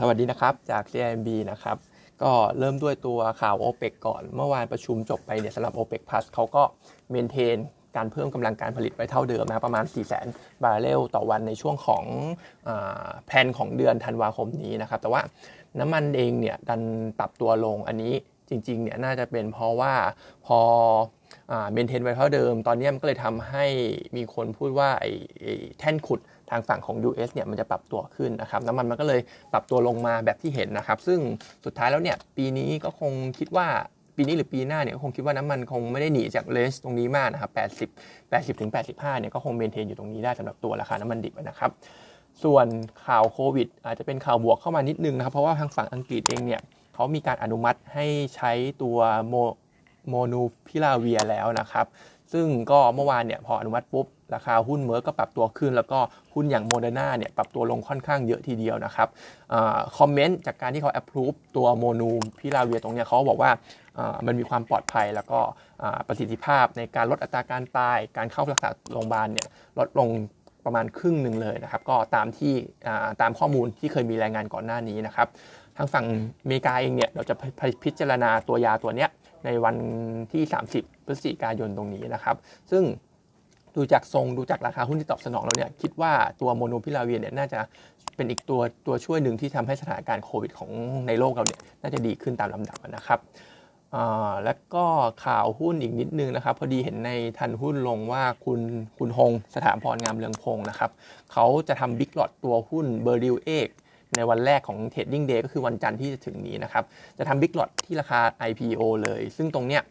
สวัสดีนะครับ จาก CIMB นะครับ ก็เริ่มด้วยตัวข่าว OPEC ก่อน เมื่อวานประชุมจบไปเนี่ยสำหรับ OPEC Plus เขาก็เมนเทนการเพิ่มกำลังการผลิตไปเท่าเดิมนะประมาณ 4 0 0 0 0 0 บาร์เรลต่อวันในช่วงของแผนของเดือนธันวาคมนี้นะครับ แต่ว่าน้ำมันเองเนี่ยดันปรับตัวลงอันนี้จริงๆเนี่ยน่าจะเป็นเพราะว่าพอ เมนเทนไว้เท่าเดิม ตอนนี้มันก็เลยทำให้มีคนพูดว่าไอ้แท่นขุดทางฝั่งของ US เนี่ยมันจะปรับตัวขึ้นนะครับน้ำมันมันก็เลยปรับตัวลงมาแบบที่เห็นนะครับ ซึ่งสุดท้ายแล้วเนี่ยปีนี้ก็คงคิดว่าปีนี้หรือปีหน้าเนี่ยคงคิดว่าน้ำมันคงไม่ได้หนีจากเลสตรงนี้มากนะครับ80 80ถึง85เนี่ยก็คงเมนเทนอยู่ตรงนี้ได้สำหรับตัวราคาน้ำมันดิบนะครับส่วนข่าวโควิด อาจจะเป็นข่าวบวกเข้ามานิดนึงนะครับ เพราะว่าทางฝั่งอังกฤษเองเนี่ยเขามีการอนุมัติให้ใช้ตัวโม โมนูพิลาเวียแล้วนะครับ ซึ่งก็เมื่อวานเนี่ยพออนุมัติปุ๊บ ราคาหุ้น Merck ก็ปรับตัวขึ้น แล้วก็หุ้นอย่างโมเดอร์นาเนี่ยปรับตัวลงค่อนข้างเยอะทีเดียวนะครับอะ comment จากการที่เขา approve ตัว molnupiravir ตรงเนี้ยเขาบอกว่ามันมีความปลอดภัยแล้วก็ประสิทธิภาพในการลดอัตราการตาย การเข้ารักษาโรงพยาบาลเนี่ยลดลงประมาณครึ่งหนึ่งเลยนะครับ ก็ตามที่ตามข้อมูลที่เคยมีรายงานก่อนหน้านี้นะครับ ทางฝั่งอเมริกาเองเนี่ยเราจะพิจารณาตัวยาตัวเนี้ย ในวันที่ 30 พฤศจิกายนตรงนี้นะครับ ซึ่งดูจากทรงดูจากราคาหุ้นที่ตอบสนองแล้วเนี่ยคิดว่าตัว molnupiravir เนี่ยน่าจะเป็นอีกตัวตัวช่วยหนึ่งที่ทำให้สถานการณ์โควิดของในโลกเราเนี่ยน่าจะดีขึ้นตามลำดับนะครับแล้วก็ข่าวหุ้นอีกนิดนึงนะครับ พอดีเห็นในทันหุ้นลงว่าคุณคุณฮงสถาพรงามเรืองพงศ์นะครับเขาจะทำ big lot ตัวหุ้นเบอร์ดิวเอก ในวันแรกของ Trading Day ก็คือวันจันทร์ที่จะถึงนี้นะครับ จะทำบิ๊กหลอดที่ราคา IPO เลย ซึ่งตรงเนี้ย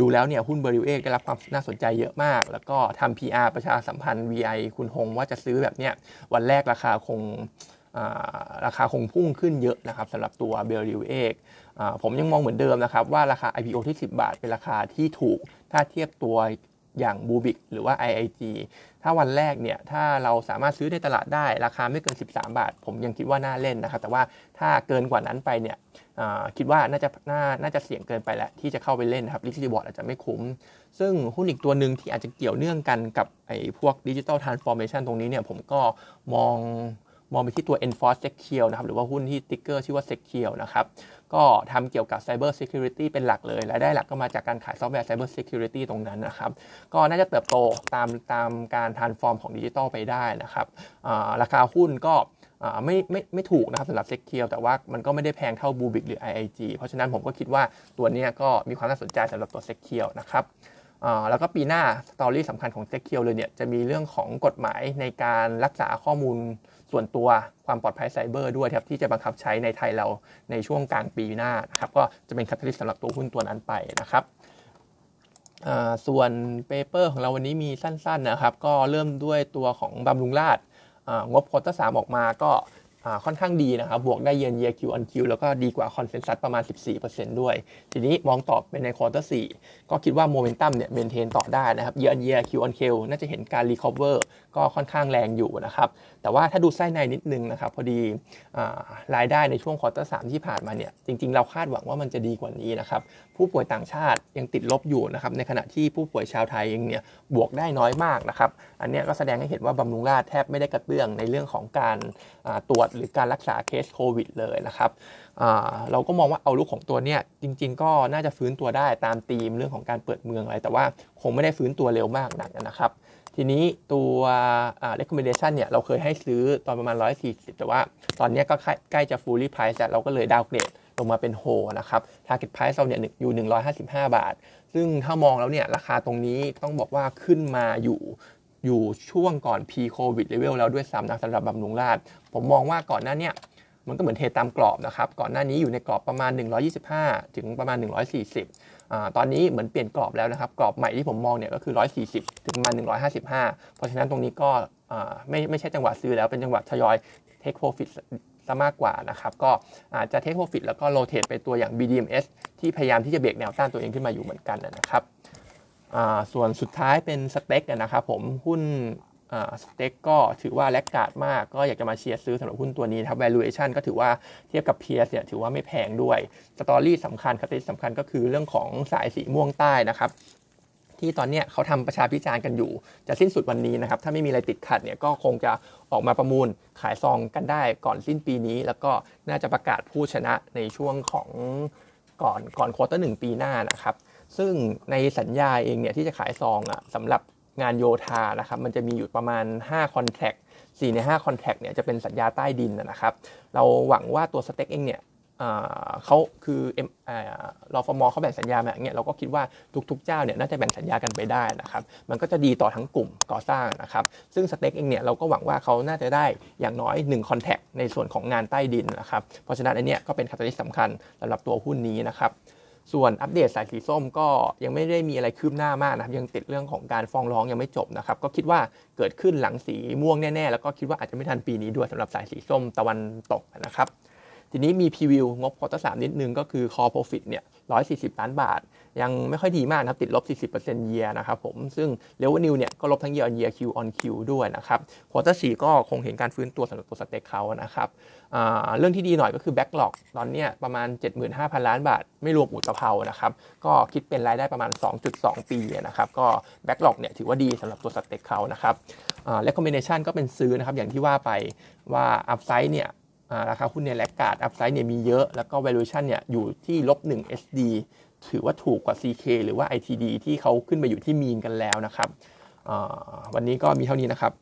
ดูแล้วเนี่ยหุ้นเบริวเอกได้รับความน่าสนใจเยอะมาก แล้วก็ทำ PR ประชาสัมพันธ์ VI คุณฮงว่าจะซื้อแบบเนี้ยวันแรกราคาคงราคาคงพุ่งขึ้นเยอะนะครับสำหรับตัวเบริวเอกผมยังมองเหมือนเดิมนะครับว่าราคา IPO ที่ 10 บาทเป็นราคาที่ถูกถ้าเทียบตัว อย่างบูบิกหรือว่า IIG ถ้าวันแรกเนี่ยถ้าเราสามารถซื้อในตลาดได้ราคาไม่เกิน 13 บาท ผมยังคิดว่าน่าเล่นนะครับ แต่ว่าถ้าเกินกว่านั้นไปเนี่ยคิดว่าน่าจะน่าน่าจะเสี่ยงเกินไปแหละที่จะเข้าไปเล่นนะครับ risk reward อาจจะไม่คุ้ม ซึ่งหุ้นอีกตัวหนึ่งที่อาจจะเกี่ยวเนื่องกันกับไอ้พวก digital transformation ตรงนี้เนี่ยผมก็มอง มองไปที่ตัว Enforce Secure นะครับหรือว่าหุ้นที่ ticker ชื่อว่า Secure นะครับก็ทำเกี่ยวกับ Cyber Security เป็นหลักเลยรายได้หลักก็มาจากการขายซอฟต์แวร์ Cyber Security ตรงนั้นนะครับก็น่าจะเติบโตตามตามการ transform ของดิจิทัลไปได้นะครับราคาหุ้นก็ไม่ไม่ไม่ถูกนะครับสำหรับ Secure แต่ว่ามันก็ไม่ได้แพงเท่า Bluebik หรือ IIG เพราะฉะนั้นผมก็คิดว่าตัวนี้ก็มีความน่าสนใจสำหรับตัว Secure นะครับ แล้วก็ปีหน้า story สำคัญของ Secure เลยเนี่ยจะมีเรื่องของกฎหมายในการรักษาข้อมูลส่วนตัวความปลอดภัยไซเบอร์ด้วยครับที่จะบังคับใช้ในไทยเราในช่วงกลางปีหน้านะครับก็จะเป็น catalyst สำหรับตัวหุ้นตัวนั้นไปนะครับส่วน paper ของเราวันนี้มีสั้นๆนะครับ ก็เริ่มด้วยตัวของบำรุงราษฎร์งบ quarter สามออกมาก็ ค่อนข้างดีนะครับ บวกได้ year on year Q on Q แล้วก็ดีกว่า consensus ประมาณ 14%ด้วย ทีนี้มองต่อเป็นใน quarter สี่ก็คิดว่าโมเมนตัมเนี่ย maintain ต่อได้นะครับ year on year Q on Q น่าจะเห็นการ recover ก็ค่อนข้างแรงอยู่นะครับ แต่ว่าถ้าดูไส้ในนิดนึงนะครับ พอดีรายได้ในช่วง quarter สามที่ผ่านมาเนี่ย จริง ๆ เราคาดหวังว่ามันจะดีกว่านี้นะครับ ผู้ป่วยต่างชาติยังติดลบอยู่นะครับในขณะที่ผู้ป่วยชาวไทยเองเนี่ยบวกได้น้อยมากนะครับ อันนี้ก็แสดงให้เห็นว่าบำรุงราษฎร์แทบไม่ได้กระเตื้องในเรื่องของการตรวจหรือการรักษาเคสโควิดเลยนะครับเราก็มองว่า outlook ของตัวเนี้ยจริง ๆ ก็น่าจะฟื้นตัวได้ตามธีมเรื่องของการเปิดเมืองอะไร แต่ว่าคงไม่ได้ฟื้นตัวเร็วมากนักนะครับ ทีนี้ตัว recommendation เนี่ยเราเคยให้ซื้อตอนประมาณ 140 แต่ว่าตอนนี้ก็ใกล้จะ fully price แล้วเราก็เลยดาวเกรด ลงมาเป็นโฮนะครับ target price เราเนี่ยอยู่ 155 บาท ซึ่งถ้ามองแล้วเนี่ยราคาตรงนี้ต้องบอกว่าขึ้นมาอยู่อยู่ช่วงก่อน p covid level แล้วด้วยซ้ำนะสำหรับบำรุงราชผมมองว่าก่อนหน้านี้มันก็เหมือนเทตามกรอบนะครับ ก่อนหน้านี้อยู่ในกรอบประมาณ 125 ถึงประมาณ 140อตอนนี้เหมือนเปลี่ยนกรอบแล้วนะครับ กรอบใหม่ที่ผมมองเนี่ยก็คือ 140 ถึงประมาณ 155 เพราะฉะนั้นตรงนี้ก็ไม่ไม่ใช่จังหวะซื้อแล้วเป็นจังหวะทยอย take profit ซะมากกว่านะครับก็อาจจะ take profit แล้วก็ rotate ไปตัวอย่าง BDMS ที่พยายามที่จะเบรกแนวต้านตัวเองขึ้นมาอยู่เหมือนกันนะครับส่วนสุดท้ายเป็น STEC นะครับผมหุ้น STEC ก็ถือว่า laggard มากก็อยากจะมาเชียร์ซื้อสำหรับหุ้นตัวนี้ครับ valuation ก็ถือว่าเทียบกับ peer เนี่ยถือว่าไม่แพงด้วย story สำคัญ catalyst สำคัญก็คือเรื่องของสายสีม่วงใต้นะครับ ที่ตอนนี้เขาทำประชาพิจารณ์กันอยู่ จะสิ้นสุดวันนี้นะครับ ถ้าไม่มีอะไรติดขัดเนี่ยก็คงจะออกมาประมูลขายซองกันได้ก่อนสิ้นปีนี้ แล้วก็น่าจะประกาศผู้ชนะในช่วงของก่อนก่อนควอเตอร์หนึ่งปีหน้านะครับ ซึ่งในสัญญาเองเนี่ยที่จะขายซองอะสำหรับงานโยธานะครับมันจะมีอยู่ประมาณ5 contract 4ใน5 contract เนี่ยจะเป็นสัญญาใต้ดินนะครับ เราหวังว่าตัวสเต็กเองเนี่ย เขาคือรอฟมเขาแบ่งสัญญาแบบนี้เราก็คิดว่าทุกๆเจ้าเนี่ยน่าจะแบ่งสัญญากันไปได้นะครับมันก็จะดีต่อทั้งกลุ่มก่อสร้างนะครับซึ่งสเต็กเองเนี่ยเราก็หวังว่าเขาน่าจะได้อย่างน้อย1คอนแทคในส่วนของงานใต้ดินนะครับเพราะฉะนั้นอันเนี้ยก็เป็นคาตาลิสต์สำคัญสำหรับตัวหุ้นนี้นะครับส่วนอัปเดตสายสีส้มก็ยังไม่ได้มีอะไรคืบหน้ามากนะครับยังติดเรื่องของการฟ้องร้องยังไม่จบนะครับก็คิดว่าเกิดขึ้นหลังสีม่วงแน่ๆ แล้วก็คิดว่าอาจจะไม่ทันปีนี้ด้วยสำหรับสายสีส้มตะวันตกนะครับ ทีนี้มี preview งบ quarter สามนิดนึงก็คือ core profit เนี่ย140 ล้านบาท ยังไม่ค่อยดีมากนะครับ ติดลบ 40%เยียนะครับผม ซึ่ง revenue เนี่ยก็ลบทั้ง year on year Q on Q ด้วยนะครับ quarter สี่ก็คงเห็นการฟื้นตัวสำหรับตัว STEC เขานะครับเรื่องที่ดีหน่อยก็คือ backlog ตอนนี้ประมาณ 75,000 ล้านบาท ไม่รวมอู่ตะเภานะครับ ก็คิดเป็นรายได้ประมาณ 2.2 ปีนะครับ ก็ backlog เนี่ยถือว่าดีสำหรับตัว STEC เขานะครับ recommendation ก็เป็นซื้อนะครับอย่างที่ว่าไปว่า upside เนี่ย ราคาหุ้นเนี่ยแลกกาดอัพไซด์เนี่ยมีเยอะ แล้วก็ valuation เนี่ยอยู่ที่ลบ1 SD ถือว่าถูกกว่า CK หรือว่า ITD ที่เขาขึ้นมาอยู่ที่มีนกันแล้วนะครับวันนี้ก็มีเท่านี้นะครับ